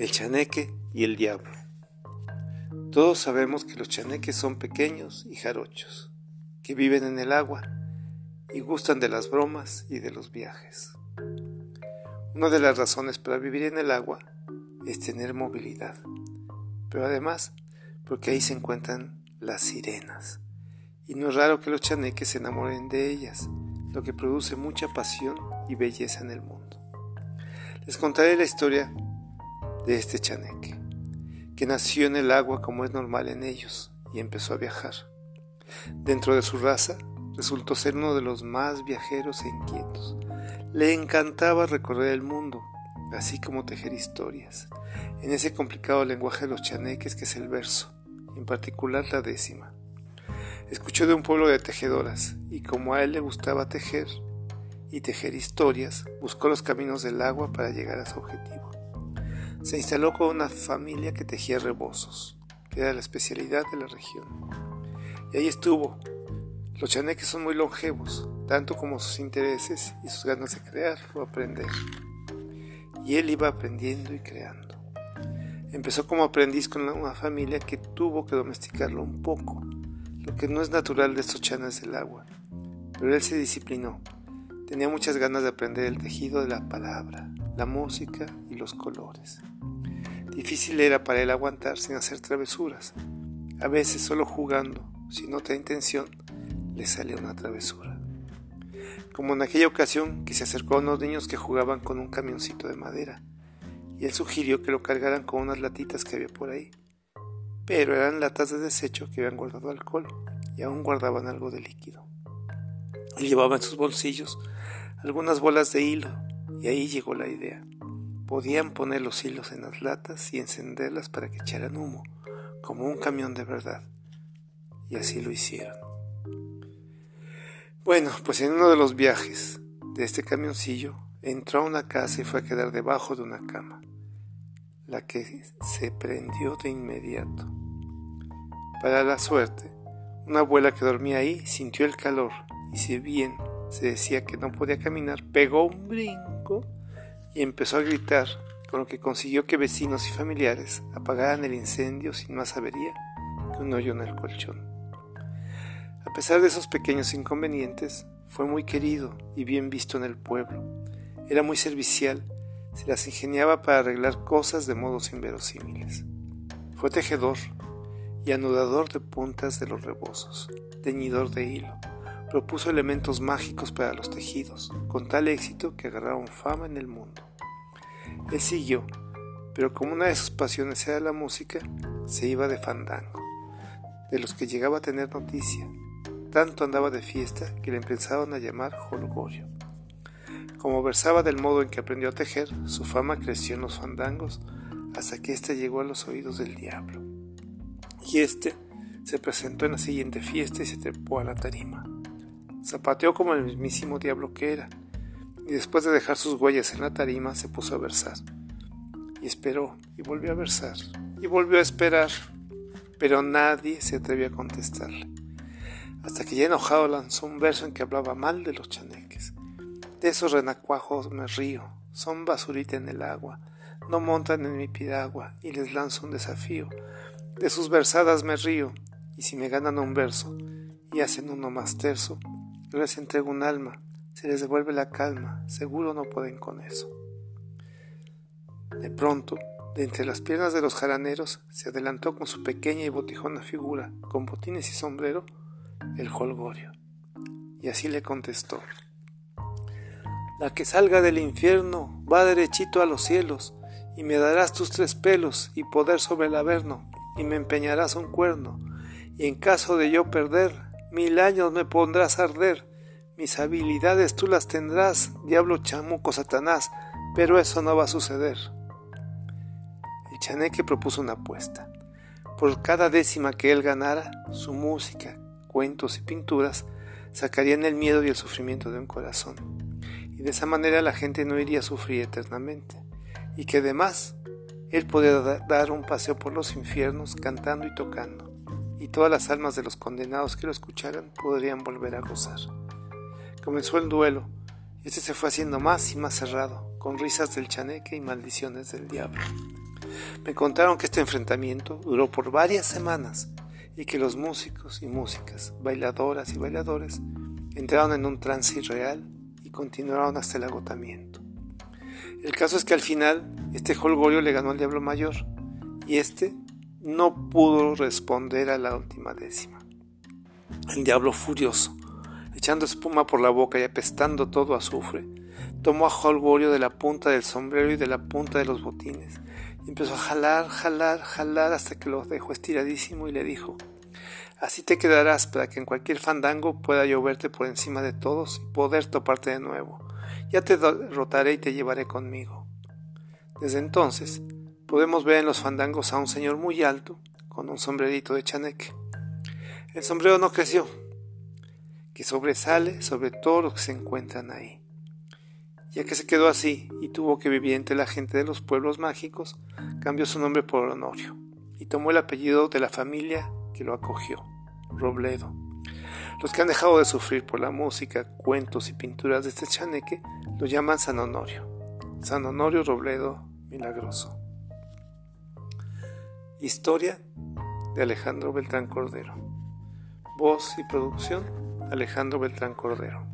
El chaneque y el diablo. Todos sabemos que los chaneques son pequeños y jarochos, que viven en el agua y gustan de las bromas y de los viajes. Una de las razones para vivir en el agua es tener movilidad, pero además porque ahí se encuentran las sirenas, y no es raro que los chaneques se enamoren de ellas, lo que produce mucha pasión y belleza en el mundo. Les contaré la historia de este chaneque, que nació en el agua como es normal en ellos y empezó a viajar. Dentro de su raza resultó ser uno de los más viajeros e inquietos. Le encantaba recorrer el mundo, así como tejer historias, en ese complicado lenguaje de los chaneques que es el verso, en particular la décima. Escuchó de un pueblo de tejedoras y como a él le gustaba tejer y tejer historias, buscó los caminos del agua para llegar a su objetivo se instaló con una familia que tejía rebozos, que era la especialidad de la región. Y ahí estuvo. Los chaneques son muy longevos, tanto como sus intereses y sus ganas de crear o aprender. Y él iba aprendiendo y creando. Empezó como aprendiz con una familia que tuvo que domesticarlo un poco, lo que no es natural de estos chanes del agua. Pero él se disciplinó. Tenía muchas ganas de aprender el tejido de la palabra, la música y los colores. Difícil era para él aguantar sin hacer travesuras. A veces solo jugando, sin otra intención, le salió una travesura. Como en aquella ocasión que se acercó a unos niños que jugaban con un camioncito de madera, y él sugirió que lo cargaran con unas latitas que había por ahí. Pero eran latas de desecho que habían guardado alcohol y aún guardaban algo de líquido. Él llevaba en sus bolsillos algunas bolas de hilo y ahí llegó la idea. Podían poner los hilos en las latas y encenderlas para que echaran humo, como un camión de verdad. Y así lo hicieron. Bueno, pues en uno de los viajes de este camioncillo entró a una casa y fue a quedar debajo de una cama, la que se prendió de inmediato. Para la suerte, una abuela que dormía ahí sintió el calor y si bien se decía que no podía caminar, pegó un brinco y empezó a gritar, con lo que consiguió que vecinos y familiares apagaran el incendio sin más avería que un hoyo en el colchón. A pesar de esos pequeños inconvenientes, fue muy querido y bien visto en el pueblo. Era muy servicial, se las ingeniaba para arreglar cosas de modos inverosímiles. Fue tejedor y anudador de puntas de los rebozos, teñidor de hilo, propuso elementos mágicos para los tejidos, con tal éxito que agarraron fama en el mundo. Él siguió, pero como una de sus pasiones era la música, se iba de fandango, de los que llegaba a tener noticia. Tanto andaba de fiesta que le empezaron a llamar Holgorio. Como versaba del modo en que aprendió a tejer, su fama creció en los fandangos hasta que éste llegó a los oídos del diablo. Y éste se presentó en la siguiente fiesta y se trepó a la tarima. Zapateó como el mismísimo diablo que era, y después de dejar sus huellas en la tarima se puso a versar. Y esperó, y volvió a versar, y volvió a esperar, pero nadie se atrevió a contestarle. Hasta que ya enojado lanzó un verso en que hablaba mal de los chaneques. De esos renacuajos me río, son basurita en el agua, no montan en mi piragua, y les lanzo un desafío. De sus versadas me río, y si me ganan un verso, y hacen uno más terso, yo les entrego un alma, se les devuelve la calma, seguro no pueden con eso. De pronto, de entre las piernas de los jaraneros, se adelantó con su pequeña y botijona figura, con botines y sombrero, el holgorio. Y así le contestó. La que salga del infierno va derechito a los cielos, y me darás tus tres pelos y poder sobre el averno, y me empeñarás un cuerno, y en caso de yo perder, Mil años me pondrás a arder. Mis habilidades tú las tendrás, diablo chamuco Satanás, pero eso no va a suceder. El chaneque propuso una apuesta. Por cada décima que él ganara, su música, cuentos y pinturas sacarían el miedo y el sufrimiento de un corazón. Y de esa manera la gente no iría a sufrir eternamente. Y que además él podía dar un paseo por los infiernos cantando y tocando y todas las almas de los condenados que lo escucharan podrían volver a gozar. Comenzó el duelo, y este se fue haciendo más y más cerrado, con risas del chaneque y maldiciones del diablo. Me contaron que este enfrentamiento duró por varias semanas y que los músicos y músicas, bailadoras y bailadores entraron en un trance irreal y continuaron hasta el agotamiento. El caso es que al final este holgorio le ganó al diablo mayor y este no pudo responder a la última décima. El diablo furioso, echando espuma por la boca y apestando todo azufre, tomó a Holgorio de la punta del sombrero y de la punta de los botines y empezó a jalar, jalar, jalar hasta que lo dejó estiradísimo y le dijo Así te quedarás para que en cualquier fandango pueda lloverte por encima de todos y poder toparte de nuevo. Ya te derrotaré y te llevaré conmigo. Desde entonces podemos ver en los fandangos a un señor muy alto con un sombrerito de chaneque. El sombrero no creció, que sobresale sobre todos los que se encuentran ahí. Ya que se quedó así y tuvo que vivir entre la gente de los pueblos mágicos, cambió su nombre por Honorio y tomó el apellido de la familia que lo acogió, Robledo. Los que han dejado de sufrir por la música, cuentos y pinturas de este chaneque lo llaman San Honorio. San Honorio Robledo Milagroso. Historia de Alejandro Beltrán Cordero. Voz y producción Alejandro Beltrán Cordero.